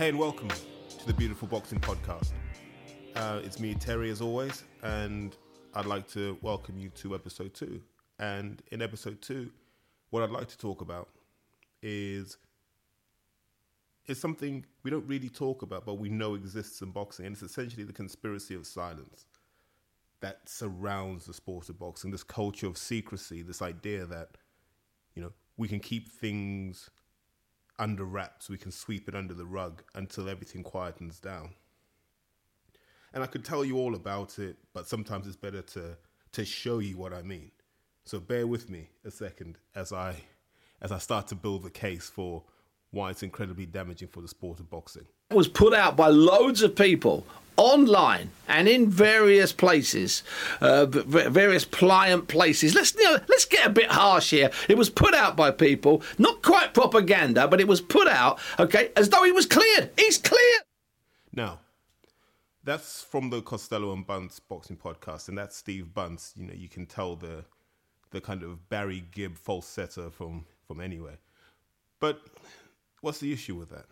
Hey, and welcome to the Beautiful Boxing Podcast. Uh, it's me, Terry, as always, and I'd like to welcome you to episode two. And in episode two, what I'd like to talk about is is something we don't really talk about, but we know exists in boxing, and it's essentially the conspiracy of silence that surrounds the sport of boxing. This culture of secrecy, this idea that you know we can keep things under wraps, we can sweep it under the rug until everything quietens down. And I could tell you all about it, but sometimes it's better to to show you what I mean. So bear with me a second as I as I start to build the case for why it's incredibly damaging for the sport of boxing. It was put out by loads of people online and in various places, uh, various pliant places. Let's you know, let's get a bit harsh here. It was put out by people, not quite propaganda, but it was put out, okay, as though he was cleared. He's cleared. Now, that's from the Costello and Bunce boxing podcast, and that's Steve Bunce. You know, you can tell the the kind of Barry Gibb falsetto from from anywhere. But what's the issue with that?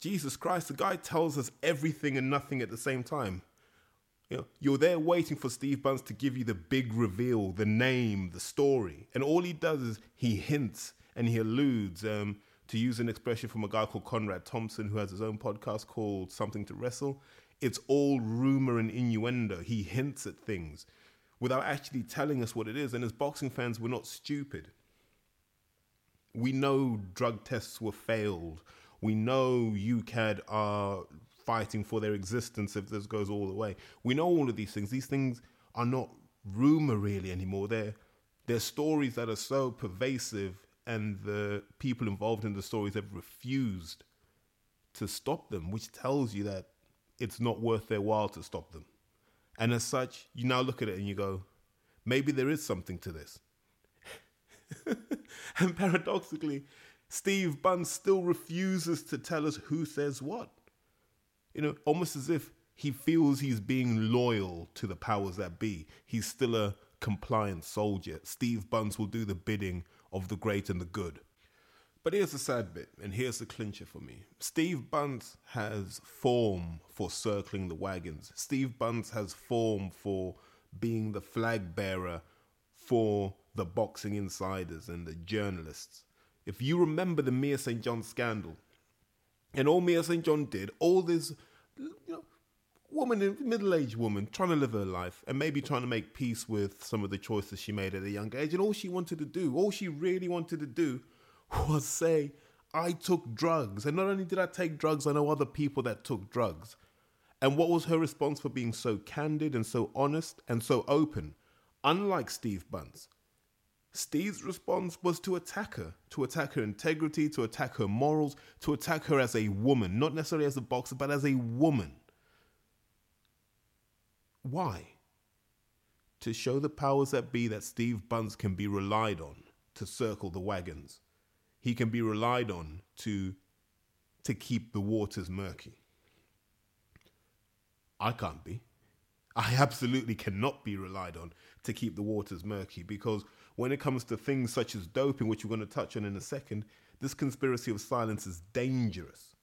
Jesus Christ, the guy tells us everything and nothing at the same time. You know, you're there waiting for Steve Bunce to give you the big reveal, the name, the story, and all he does is he hints and he alludes. Um, to use an expression from a guy called Conrad Thompson, who has his own podcast called Something to Wrestle, it's all rumor and innuendo. He hints at things without actually telling us what it is. And as boxing fans, we're not stupid. We know drug tests were failed. We know UKAD are fighting for their existence if this goes all the way. We know all of these things. These things are not rumor really anymore. They're they're stories that are so pervasive and the people involved in the stories have refused to stop them, which tells you that it's not worth their while to stop them. And as such, you now look at it and you go, maybe there is something to this. and paradoxically, Steve Bunce still refuses to tell us who says what. You know, almost as if he feels he's being loyal to the powers that be. He's still a compliant soldier. Steve Bunce will do the bidding of the great and the good. But here's the sad bit, and here's the clincher for me. Steve Bunce has form for circling the wagons. Steve Bunce has form for being the flag bearer for the boxing insiders and the journalists. If you remember the Mia St. John scandal, and all Mia St. John did, all this you know, woman, middle-aged woman, trying to live her life and maybe trying to make peace with some of the choices she made at a young age. And all she wanted to do, all she really wanted to do, was say, "I took drugs." And not only did I take drugs, I know other people that took drugs. And what was her response for being so candid and so honest and so open? Unlike Steve Bunce, Steve's response was to attack her, to attack her integrity, to attack her morals, to attack her as a woman, not necessarily as a boxer, but as a woman. Why? To show the powers that be that Steve Bunce can be relied on to circle the wagons. He can be relied on to, to keep the waters murky. I can't be. I absolutely cannot be relied on to keep the waters murky because when it comes to things such as doping, which we're going to touch on in a second, this conspiracy of silence is dangerous.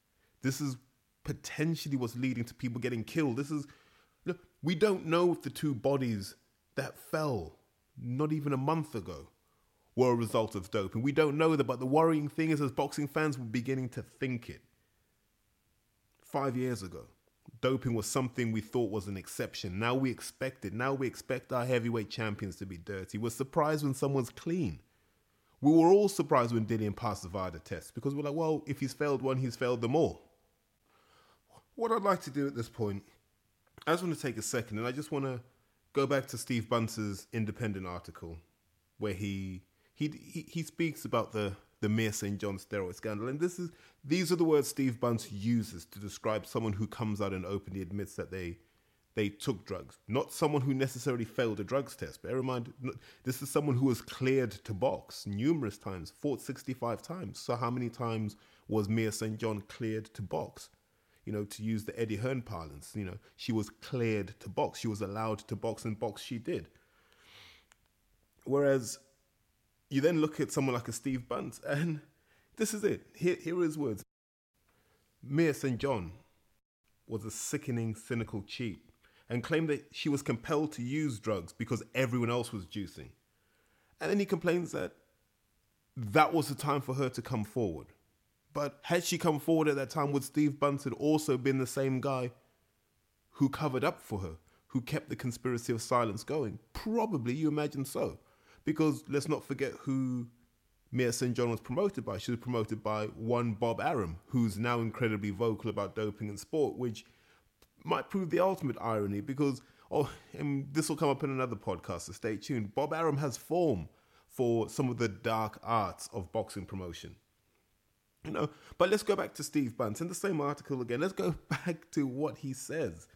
This is potentially what's leading to people getting killed. This is Look, we don't know if the two bodies that fell not even a month ago were a result of doping. We don't know that, but the worrying thing is, as boxing fans, we're beginning to think it. Five years ago, doping was something we thought was an exception. Now we expect it. Now we expect our heavyweight champions to be dirty. We're surprised when someone's clean. We were all surprised when Dillian passed the VADA test because we're like, well, if he's failed one, he's failed them all. What I'd like to do at this point I just want to take a second and I just want to go back to Steve Bunce's independent article where he he he, he speaks about the the Mia St. John steroid scandal. And this is these are the words Steve Bunce uses to describe someone who comes out and openly admits that they they took drugs. Not someone who necessarily failed a drugs test. Bear in mind, this is someone who was cleared to box numerous times, fought 65 times. So how many times was Mia St. John cleared to box? you know, to use the Eddie Hearn parlance, you know, she was cleared to box. She was allowed to box and box she did. Whereas you then look at someone like a Steve Bunce and This is it. Here, here are his words. Mia St. John was a sickening, cynical cheat and claimed that she was compelled to use drugs because everyone else was juicing. And then he complains that that was the time for her to come forward. But had she come forward at that time, would Steve Bunce have also been the same guy who covered up for her, who kept the conspiracy of silence going? Probably, you imagine so. Because let's not forget who Mia St. John was promoted by. She was promoted by one Bob Arum, who's now incredibly vocal about doping in sport, which might prove the ultimate irony because, oh, and this will come up in another podcast, so stay tuned. Bob Arum has form for some of the dark arts of boxing promotion. You know, but let's go back to Steve Bunce in the same article again. Let's go back to what he says.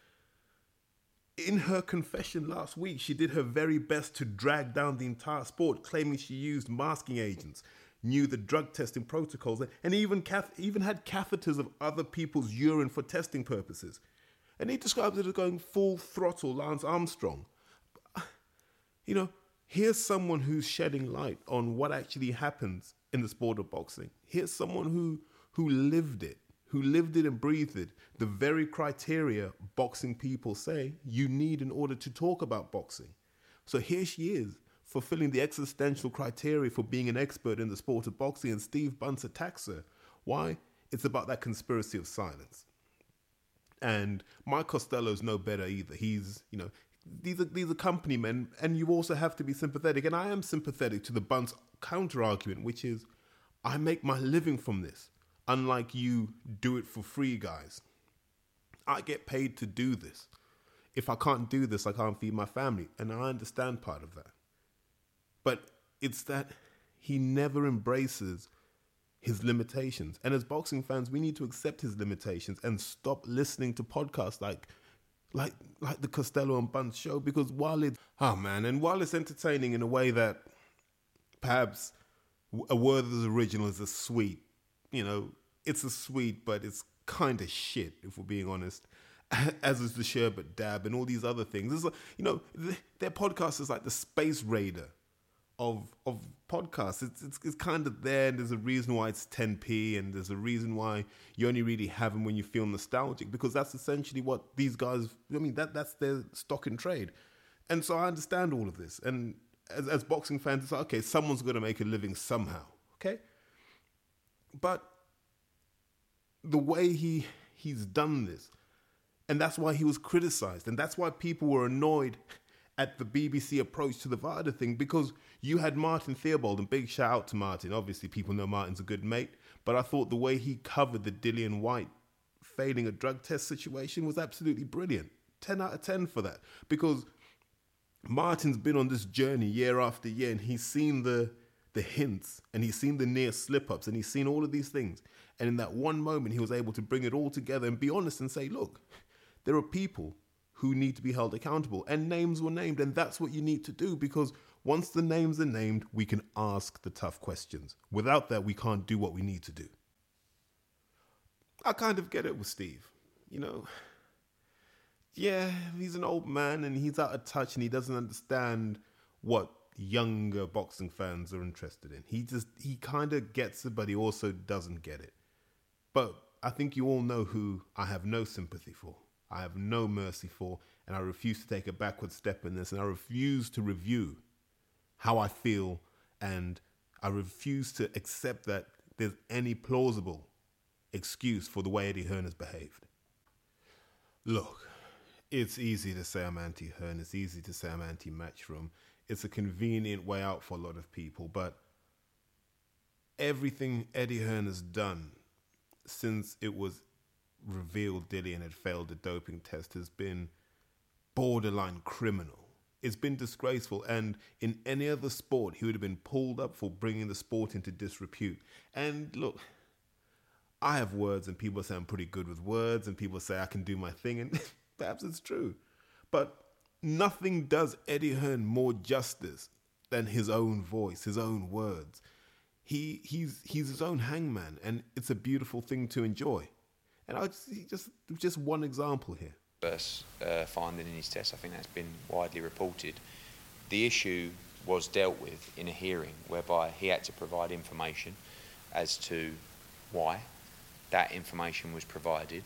In her confession last week, she did her very best to drag down the entire sport, claiming she used masking agents, knew the drug testing protocols, and even cath- even had catheters of other people's urine for testing purposes. And he describes it as going full throttle Lance Armstrong. You know, here's someone who's shedding light on what actually happens in the sport of boxing. Here's someone who who lived it, who lived it and breathed it. The very criteria boxing people say you need in order to talk about boxing. So here she is, fulfilling the existential criteria for being an expert in the sport of boxing, and Steve Bunce attacks her. Why? It's about that conspiracy of silence. And Mike Costello's no better either. He's, you know, these are these are company men, and you also have to be sympathetic. And I am sympathetic to the Bunce counter argument, which is, I make my living from this, unlike you do it for free, guys. I get paid to do this. If I can't do this, I can't feed my family, and I understand part of that. But it's that he never embraces his limitations. And as boxing fans, we need to accept his limitations and stop listening to podcasts like like like the Costello and Bunce show because while it's oh man, and while it's entertaining in a way that perhaps a Werther's original is a sweet, you know, it's a sweet, but it's kind of shit if we're being honest. As is the Sherbet Dab and all these other things. It's like, you know, their podcast is like the Space Raider of of podcasts. It's, it's, it's kind of there, and there's a reason why it's 10p, and there's a reason why you only really have them when you feel nostalgic, because that's essentially what these guys. I mean, that that's their stock in trade, and so I understand all of this. And as, as boxing fans, it's like, okay, someone's going to make a living somehow, okay, but the way he he's done this, and that's why he was criticized, and that's why people were annoyed at the BBC approach to the VADA thing because you had Martin Theobald, and big shout out to Martin. Obviously, people know Martin's a good mate, but I thought the way he covered the Dillian Whyte failing a drug test situation was absolutely brilliant. 10 out of 10 for that because Martin's been on this journey year after year and he's seen the the hints and he's seen the near slip ups and he's seen all of these things. And in that one moment, he was able to bring it all together and be honest and say, look, there are people who need to be held accountable. And names were named, and that's what you need to do because once the names are named, we can ask the tough questions. Without that, we can't do what we need to do. I kind of get it with Steve. You know, yeah, he's an old man and he's out of touch and he doesn't understand what younger boxing fans are interested in. He just, he kind of gets it, but he also doesn't get it. But I think you all know who I have no sympathy for. I have no mercy for, and I refuse to take a backward step in this, and I refuse to review how I feel, and I refuse to accept that there's any plausible excuse for the way Eddie Hearn has behaved. Look, it's easy to say I'm anti Hearn, it's easy to say I'm anti Matchroom. It's a convenient way out for a lot of people, but everything Eddie Hearn has done since it was revealed Dillian had failed the doping test has been borderline criminal. It's been disgraceful, and in any other sport, he would have been pulled up for bringing the sport into disrepute. And look, I have words, and people say I'm pretty good with words, and people say I can do my thing, and perhaps it's true. But nothing does Eddie Hearn more justice than his own voice, his own words. He, he's, he's his own hangman, and it's a beautiful thing to enjoy. And I just, just just one example here. First uh, finding in his test, I think that's been widely reported. The issue was dealt with in a hearing whereby he had to provide information as to why that information was provided,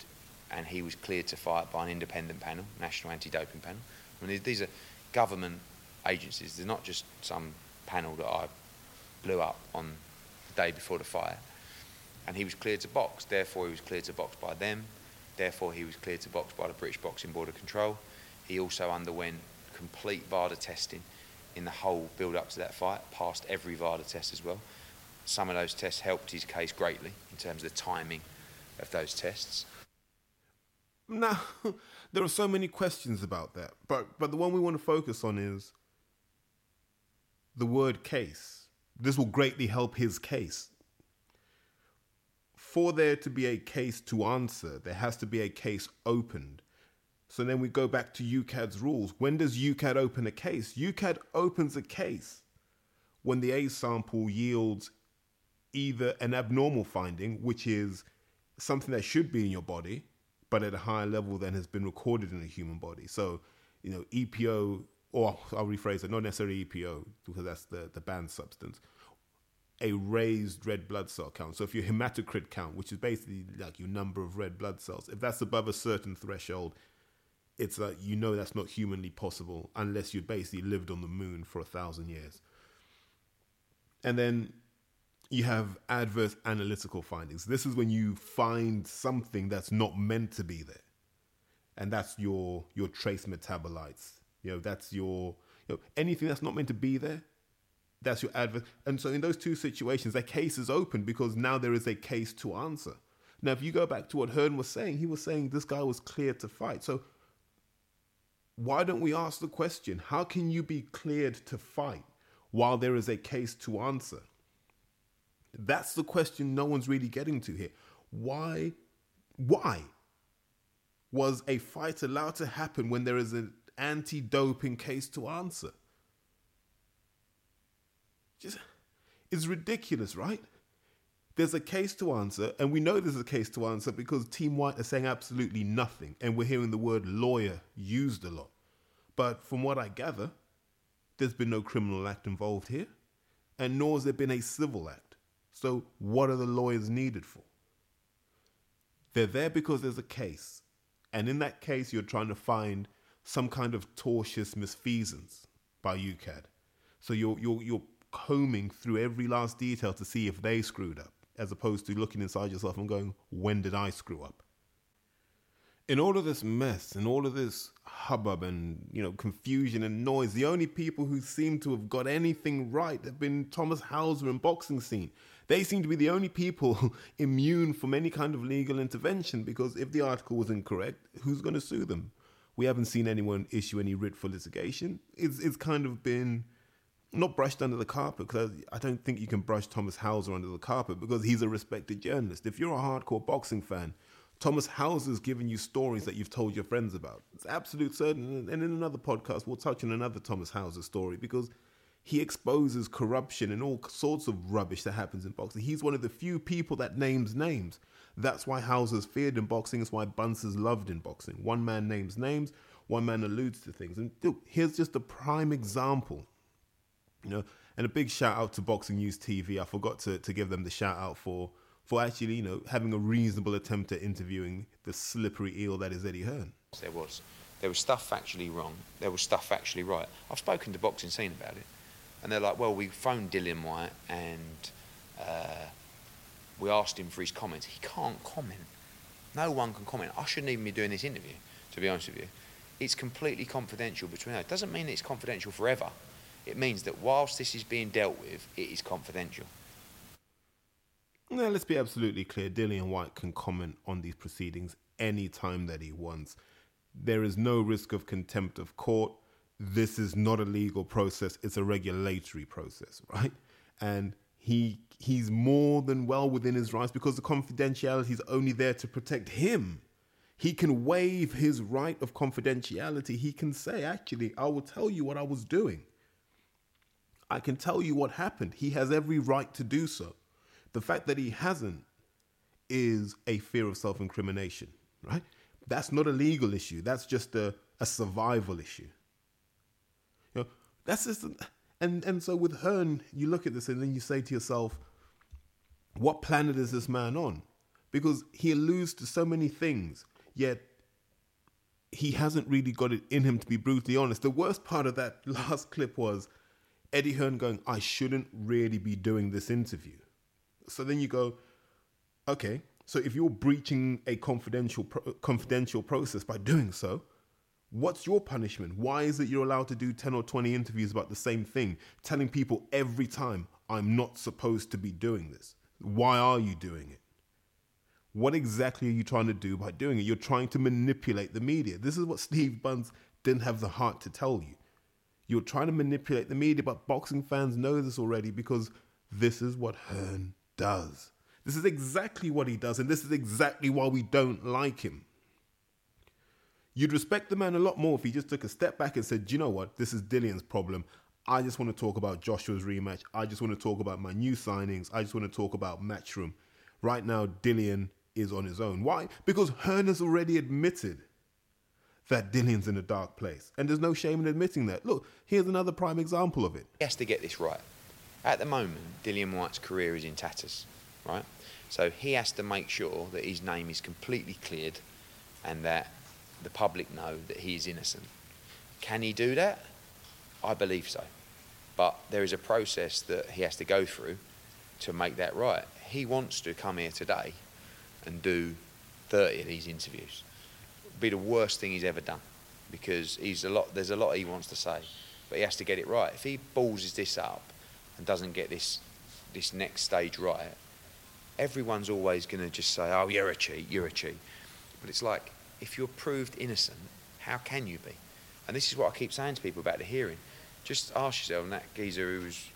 and he was cleared to fight by an independent panel, National Anti-Doping Panel. I mean, these are government agencies. They're not just some panel that I blew up on the day before the fight. And he was cleared to box. Therefore, he was cleared to box by them. Therefore, he was cleared to box by the British Boxing Board of Control. He also underwent complete VADA testing in the whole build up to that fight, passed every VADA test as well. Some of those tests helped his case greatly in terms of the timing of those tests. Now, there are so many questions about that, but but the one we want to focus on is the word case. This will greatly help his case. For there to be a case to answer, there has to be a case opened. So then we go back to UKAD's rules. When does UKAD open a case? UKAD opens a case when the A sample yields either an abnormal finding, which is something that should be in your body, but at a higher level than has been recorded in a human body. So, you know, EPO, or I'll rephrase it, not necessarily EPO, because that's the, the banned substance, a raised red blood cell count. So if your hematocrit count, which is basically like your number of red blood cells, if that's above a certain threshold, it's like you know that's not humanly possible unless you basically lived on the moon for a thousand years. And then you have adverse analytical findings. This is when you find something that's not meant to be there. And that's your your trace metabolites. You know, that's your you know, anything that's not meant to be there, that's your adverse. And so in those two situations, that case is open because now there is a case to answer. Now, if you go back to what Hearn was saying, he was saying this guy was cleared to fight. So why don't we ask the question, how can you be cleared to fight while there is a case to answer? That's the question no one's really getting to here. Why why was a fight allowed to happen when there is an anti-doping case to answer? Just it's ridiculous, right? There's a case to answer, and we know there's a case to answer because Team Whyte are saying absolutely nothing, and we're hearing the word lawyer used a lot. But from what I gather, there's been no criminal act involved here, and nor has there been a civil act. So, what are the lawyers needed for? They're there because there's a case, and in that case, you're trying to find some kind of tortious misfeasance by UKAD. So you're you're you're combing through every last detail to see if they screwed up, as opposed to looking inside yourself and going, when did I screw up? In all of this mess and all of this hubbub and you know confusion and noise, the only people who seem to have got anything right have been Thomas Hauser and boxing scene. They seem to be the only people immune from any kind of legal intervention because if the article was incorrect, who's going to sue them? We haven't seen anyone issue any writ for litigation. It's it's kind of been not brushed under the carpet because I don't think you can brush Thomas Hauser under the carpet because he's a respected journalist. If you're a hardcore boxing fan, Thomas Hauser's given you stories that you've told your friends about. It's absolute certain. And in another podcast, we'll touch on another Thomas Hauser story because he exposes corruption and all sorts of rubbish that happens in boxing. He's one of the few people that names names. That's why Hauser's feared in boxing. It's why Bunce is loved in boxing. One man names names, one man alludes to things. And dude, here's just a prime example. You know, and a big shout out to Boxing News TV. I forgot to, to give them the shout out for for actually, you know, having a reasonable attempt at interviewing the slippery eel that is Eddie Hearn. There was. There was stuff factually wrong. There was stuff factually right. I've spoken to Boxing Scene about it. And they're like, well, we phoned Dillian Whyte and uh, we asked him for his comments. He can't comment. No one can comment. I shouldn't even be doing this interview, to be honest with you. It's completely confidential between us. It doesn't mean it's confidential forever. It means that whilst this is being dealt with, it is confidential. Now, let's be absolutely clear. Dillian Whyte can comment on these proceedings any time that he wants. There is no risk of contempt of court. This is not a legal process, it's a regulatory process, right? And he he's more than well within his rights because the confidentiality is only there to protect him. He can waive his right of confidentiality. He can say, actually, I will tell you what I was doing. I can tell you what happened. He has every right to do so. The fact that he hasn't is a fear of self incrimination, right? That's not a legal issue. That's just a, a survival issue. That's just, and, and so with Hearn, you look at this and then you say to yourself, what planet is this man on? Because he alludes to so many things, yet he hasn't really got it in him to be brutally honest. The worst part of that last clip was Eddie Hearn going, I shouldn't really be doing this interview. So then you go, okay, so if you're breaching a confidential pro- confidential process by doing so, what's your punishment? Why is it you're allowed to do 10 or 20 interviews about the same thing, telling people every time, I'm not supposed to be doing this? Why are you doing it? What exactly are you trying to do by doing it? You're trying to manipulate the media. This is what Steve Bunce didn't have the heart to tell you. You're trying to manipulate the media, but boxing fans know this already because this is what Hearn does. This is exactly what he does, and this is exactly why we don't like him. You'd respect the man a lot more if he just took a step back and said, Do you know what? This is Dillian's problem. I just want to talk about Joshua's rematch. I just want to talk about my new signings. I just want to talk about Matchroom. Right now, Dillian is on his own. Why? Because Hearn has already admitted that Dillian's in a dark place. And there's no shame in admitting that. Look, here's another prime example of it. He has to get this right. At the moment, Dillian Whyte's career is in tatters, right? So he has to make sure that his name is completely cleared and that the public know that he is innocent. Can he do that? I believe so. But there is a process that he has to go through to make that right. He wants to come here today and do 30 of these interviews. It'd be the worst thing he's ever done because he's a lot. There's a lot he wants to say, but he has to get it right. If he balls this up and doesn't get this this next stage right, everyone's always going to just say, "Oh, you're a cheat. You're a cheat." But it's like if you're proved innocent, how can you be? And this is what I keep saying to people about the hearing. Just ask yourself, and that geezer who was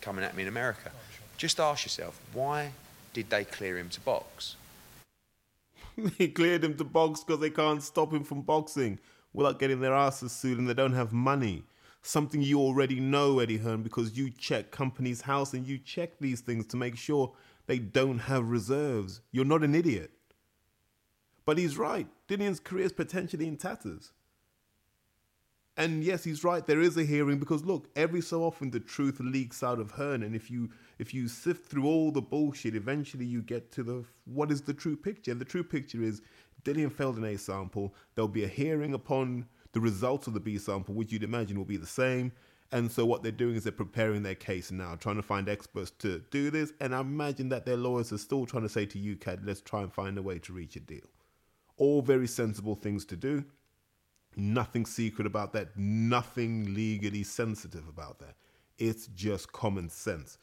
coming at me in America, oh, just ask yourself, why did they clear him to box? they cleared him to box because they can't stop him from boxing without getting their asses sued and they don't have money. Something you already know, Eddie Hearn, because you check Companies House and you check these things to make sure they don't have reserves. You're not an idiot. But he's right. Dillian's career is potentially in tatters. And yes, he's right. There is a hearing because look, every so often the truth leaks out of Hearn, and if you if you sift through all the bullshit, eventually you get to the what is the true picture. And the true picture is Dillian failed an A sample. There'll be a hearing upon the results of the B sample, which you'd imagine will be the same. And so what they're doing is they're preparing their case now, trying to find experts to do this. And I imagine that their lawyers are still trying to say to UKAD, let's try and find a way to reach a deal. All very sensible things to do. Nothing secret about that, nothing legally sensitive about that. It's just common sense.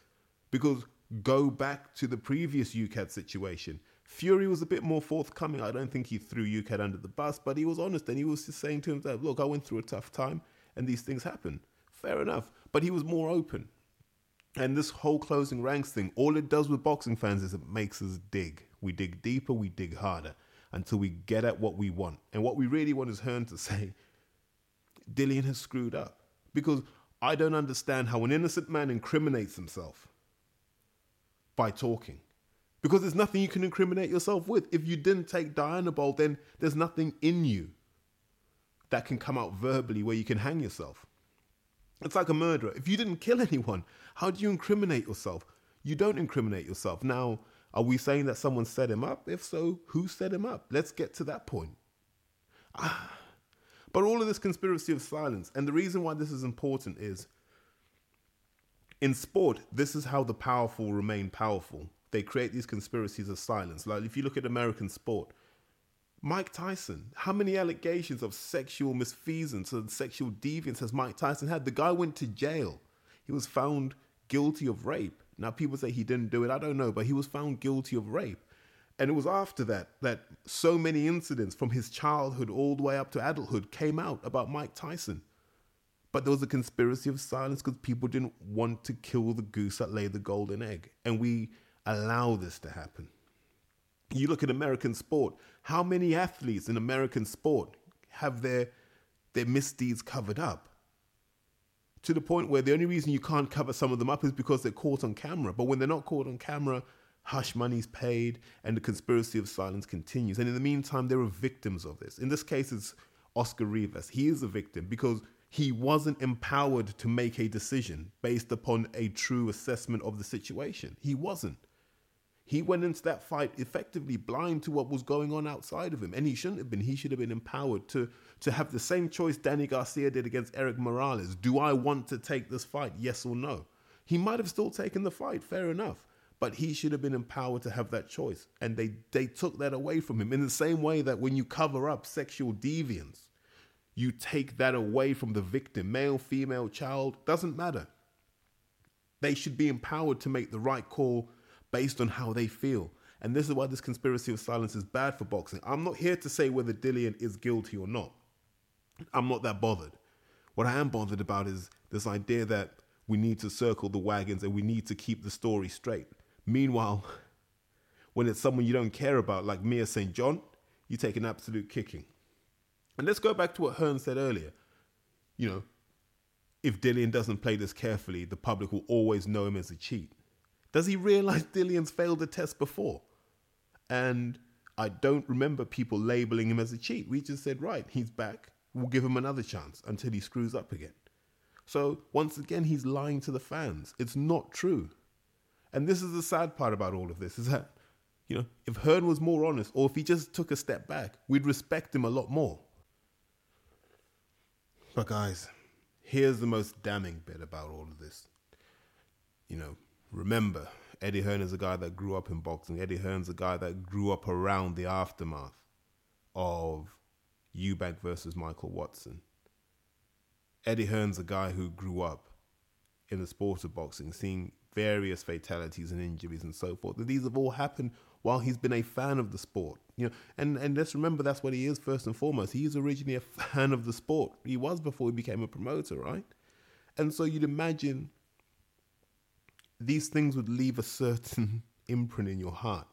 Because go back to the previous UKAD situation. Fury was a bit more forthcoming. I don't think he threw UKAD under the bus, but he was honest and he was just saying to himself, Look, I went through a tough time and these things happen. Fair enough. But he was more open. And this whole closing ranks thing, all it does with boxing fans is it makes us dig. We dig deeper, we dig harder until we get at what we want. And what we really want is Hearn to say, Dillian has screwed up. Because I don't understand how an innocent man incriminates himself by talking. Because there's nothing you can incriminate yourself with. If you didn't take Dianabol, then there's nothing in you that can come out verbally where you can hang yourself. It's like a murderer. If you didn't kill anyone, how do you incriminate yourself? You don't incriminate yourself. Now, are we saying that someone set him up? If so, who set him up? Let's get to that point. Ah. But all of this conspiracy of silence, and the reason why this is important is in sport, this is how the powerful remain powerful. They create these conspiracies of silence. Like if you look at American sport, Mike Tyson, how many allegations of sexual misfeasance and sexual deviance has Mike Tyson had? The guy went to jail. He was found guilty of rape. Now, people say he didn't do it. I don't know, but he was found guilty of rape. And it was after that that so many incidents from his childhood all the way up to adulthood came out about Mike Tyson. But there was a conspiracy of silence because people didn't want to kill the goose that laid the golden egg. And we allow this to happen. You look at American sport, how many athletes in American sport have their, their misdeeds covered up? To the point where the only reason you can't cover some of them up is because they're caught on camera. But when they're not caught on camera, hush money's paid and the conspiracy of silence continues. And in the meantime, there are victims of this. In this case, it's Oscar Rivas. He is a victim because he wasn't empowered to make a decision based upon a true assessment of the situation. He wasn't. He went into that fight effectively blind to what was going on outside of him, and he shouldn't have been. He should have been empowered to to have the same choice Danny Garcia did against Erik Morales. Do I want to take this fight? Yes or no? He might have still taken the fight, fair enough, but he should have been empowered to have that choice, and they they took that away from him in the same way that when you cover up sexual deviance, you take that away from the victim, male, female, child, doesn't matter. They should be empowered to make the right call based on how they feel. And this is why this conspiracy of silence is bad for boxing. I'm not here to say whether Dillian is guilty or not. I'm not that bothered. What I am bothered about is this idea that we need to circle the wagons and we need to keep the story straight. Meanwhile, when it's someone you don't care about, like Mia St. John, you take an absolute kicking. And let's go back to what Hearn said earlier. You know, if Dillian doesn't play this carefully, the public will always know him as a cheat. Does he realize Dillian's failed the test before? And I don't remember people labeling him as a cheat. We just said, right, he's back. We'll give him another chance until he screws up again. So once again, he's lying to the fans. It's not true. And this is the sad part about all of this is that, you know, if Hearn was more honest or if he just took a step back, we'd respect him a lot more. But guys, here's the most damning bit about all of this. You know, remember, Eddie Hearn is a guy that grew up in boxing. Eddie Hearn's a guy that grew up around the aftermath of Eubank versus Michael Watson. Eddie Hearn's a guy who grew up in the sport of boxing, seeing various fatalities and injuries and so forth. And these have all happened while he's been a fan of the sport. You know, and, and let's remember that's what he is first and foremost. He is originally a fan of the sport. He was before he became a promoter, right? And so you'd imagine these things would leave a certain imprint in your heart,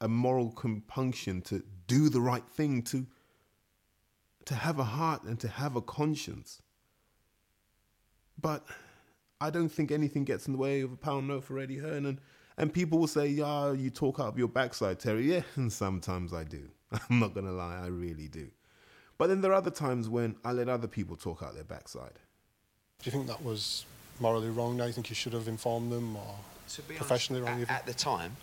a moral compunction to do the right thing, to to have a heart and to have a conscience. But I don't think anything gets in the way of a pound note for Eddie Hearn. And, and people will say, yeah, you talk out of your backside, Terry. Yeah, and sometimes I do. I'm not going to lie, I really do. But then there are other times when I let other people talk out their backside. Do you think that was morally wrong? Now you think you should have informed them or professionally honest, wrong? At, at the time,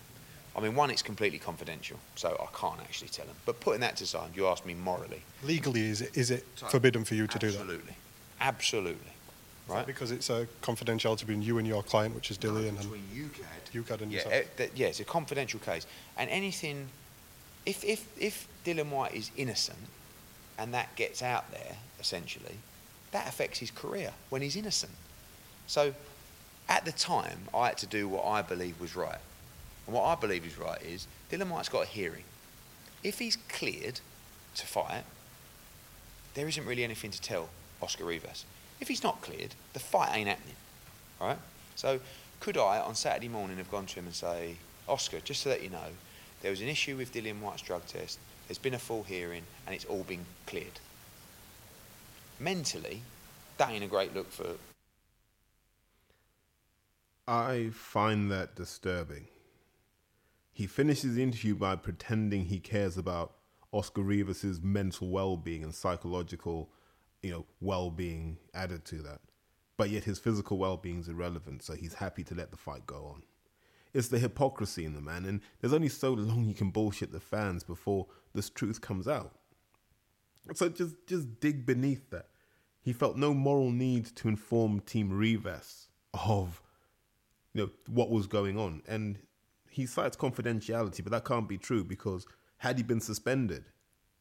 I mean, one, it's completely confidential, so I can't actually tell them. But putting that aside, you asked me morally. Legally, is it, is it so, forbidden for you to do that? Absolutely. Absolutely. Right? Because it's a confidentiality between you and your client, which is Dillian. No, between UKAD. UKAD and yeah, yourself. It, that, yeah, it's a confidential case. And anything, if, if, if Dillian Whyte is innocent and that gets out there, essentially, that affects his career when he's innocent. So at the time, I had to do what I believe was right. And what I believe is right is Dillian Whyte's got a hearing. If he's cleared to fight, there isn't really anything to tell Oscar Rivas. If he's not cleared, the fight ain't happening. Right? So could I on Saturday morning have gone to him and say, Oscar, just to let you know, there was an issue with Dillian Whyte's drug test, there's been a full hearing, and it's all been cleared. Mentally, that ain't a great look for. I find that disturbing. He finishes the interview by pretending he cares about Oscar Rivas's mental well-being and psychological, you know, well-being added to that. But yet his physical well-being is irrelevant, so he's happy to let the fight go on. It's the hypocrisy in the man, and there's only so long you can bullshit the fans before this truth comes out. So just just dig beneath that. He felt no moral need to inform Team Rivas of you know what was going on, and he cites confidentiality, but that can't be true because had he been suspended,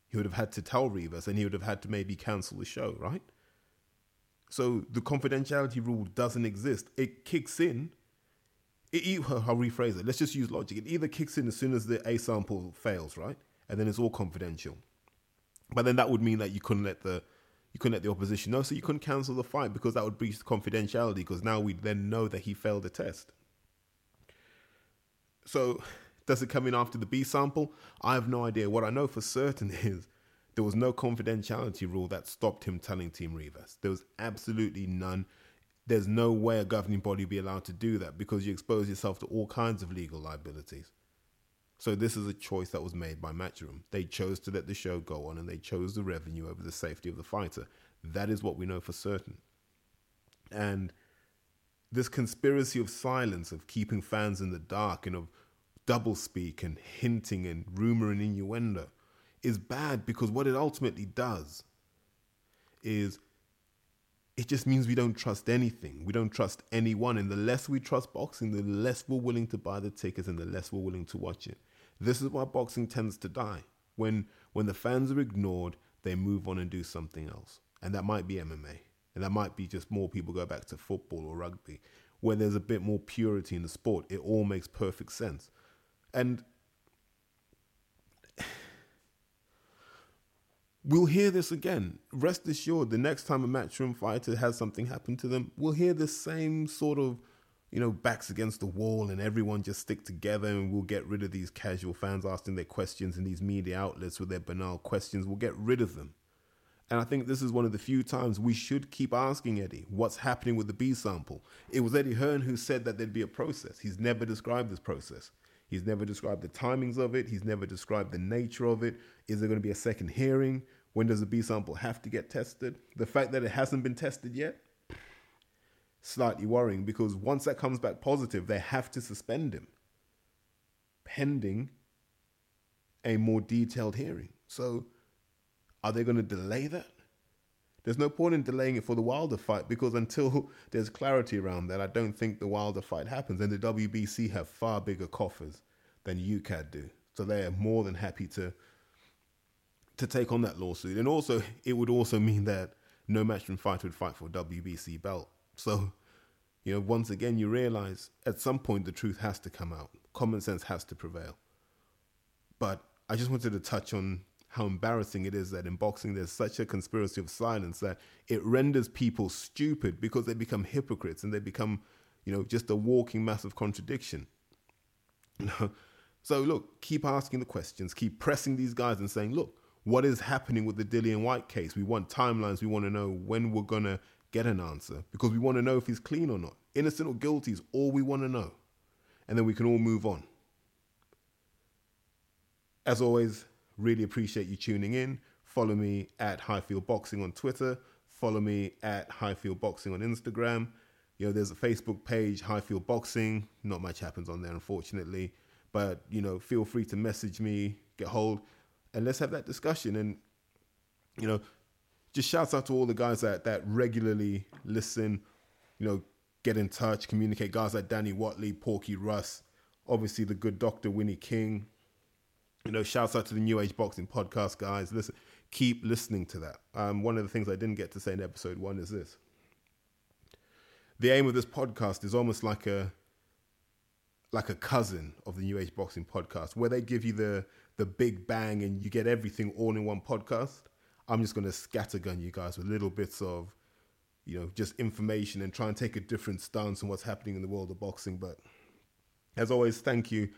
he would have had to tell Rivas and he would have had to maybe cancel the show, right? So the confidentiality rule doesn't exist. It kicks in. It, I'll rephrase it. Let's just use logic. It either kicks in as soon as the A sample fails, right? And then it's all confidential. But then that would mean that you couldn't let the you couldn't let the opposition know, so you couldn't cancel the fight because that would breach the confidentiality. Because now we then know that he failed the test. So, does it come in after the B sample? I have no idea. What I know for certain is there was no confidentiality rule that stopped him telling Team Rivas. There was absolutely none. There's no way a governing body would be allowed to do that because you expose yourself to all kinds of legal liabilities. So this is a choice that was made by Matchroom. They chose to let the show go on and they chose the revenue over the safety of the fighter. That is what we know for certain. And this conspiracy of silence, of keeping fans in the dark, and of doublespeak and hinting and rumor and innuendo is bad because what it ultimately does is it just means we don't trust anything. We don't trust anyone. And the less we trust boxing, the less we're willing to buy the tickets and the less we're willing to watch it. This is why boxing tends to die. When when the fans are ignored, they move on and do something else. And that might be MMA. And that might be just more people go back to football or rugby, where there's a bit more purity in the sport. It all makes perfect sense. And we'll hear this again. Rest assured, the next time a matchroom fighter has something happen to them, we'll hear the same sort of, you know, backs against the wall and everyone just stick together and we'll get rid of these casual fans asking their questions in these media outlets with their banal questions. We'll get rid of them. And I think this is one of the few times we should keep asking Eddie what's happening with the B sample. It was Eddie Hearn who said that there'd be a process. He's never described this process. He's never described the timings of it. He's never described the nature of it. Is there going to be a second hearing? When does the B sample have to get tested? The fact that it hasn't been tested yet, slightly worrying because once that comes back positive, they have to suspend him pending a more detailed hearing. So, are they going to delay that? There's no point in delaying it for the Wilder fight because until there's clarity around that, I don't think the Wilder fight happens. And the WBC have far bigger coffers than UKAD do. So they are more than happy to to take on that lawsuit. And also, it would also mean that no matchroom fighter would fight for WBC belt. So, you know, once again, you realize at some point the truth has to come out. Common sense has to prevail. But I just wanted to touch on how embarrassing it is that in boxing there's such a conspiracy of silence that it renders people stupid because they become hypocrites and they become, you know, just a walking mass of contradiction. so look, keep asking the questions, keep pressing these guys and saying, look, what is happening with the Dillian Whyte case? We want timelines. We want to know when we're gonna get an answer because we want to know if he's clean or not. Innocent or guilty is all we want to know, and then we can all move on. As always, Really appreciate you tuning in. Follow me at Highfield Boxing on Twitter. Follow me at Highfield Boxing on Instagram. You know, there's a Facebook page, Highfield Boxing. Not much happens on there, unfortunately. But, you know, feel free to message me, get hold, and let's have that discussion. And, you know, just shouts out to all the guys that, that regularly listen, you know, get in touch, communicate. Guys like Danny Watley, Porky Russ, obviously the good Dr. Winnie King, you know, shouts out to the New Age Boxing podcast, guys. Listen, keep listening to that. Um, one of the things I didn't get to say in episode one is this: the aim of this podcast is almost like a like a cousin of the New Age Boxing podcast, where they give you the the big bang and you get everything all in one podcast. I'm just going to scattergun you guys with little bits of, you know, just information and try and take a different stance on what's happening in the world of boxing. But as always, thank you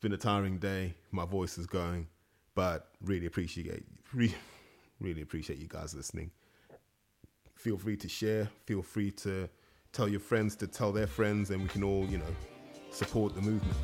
it's been a tiring day. My voice is going, but really appreciate really, really appreciate you guys listening. Feel free to share. Feel free to tell your friends to tell their friends, and we can all, you know, support the movement.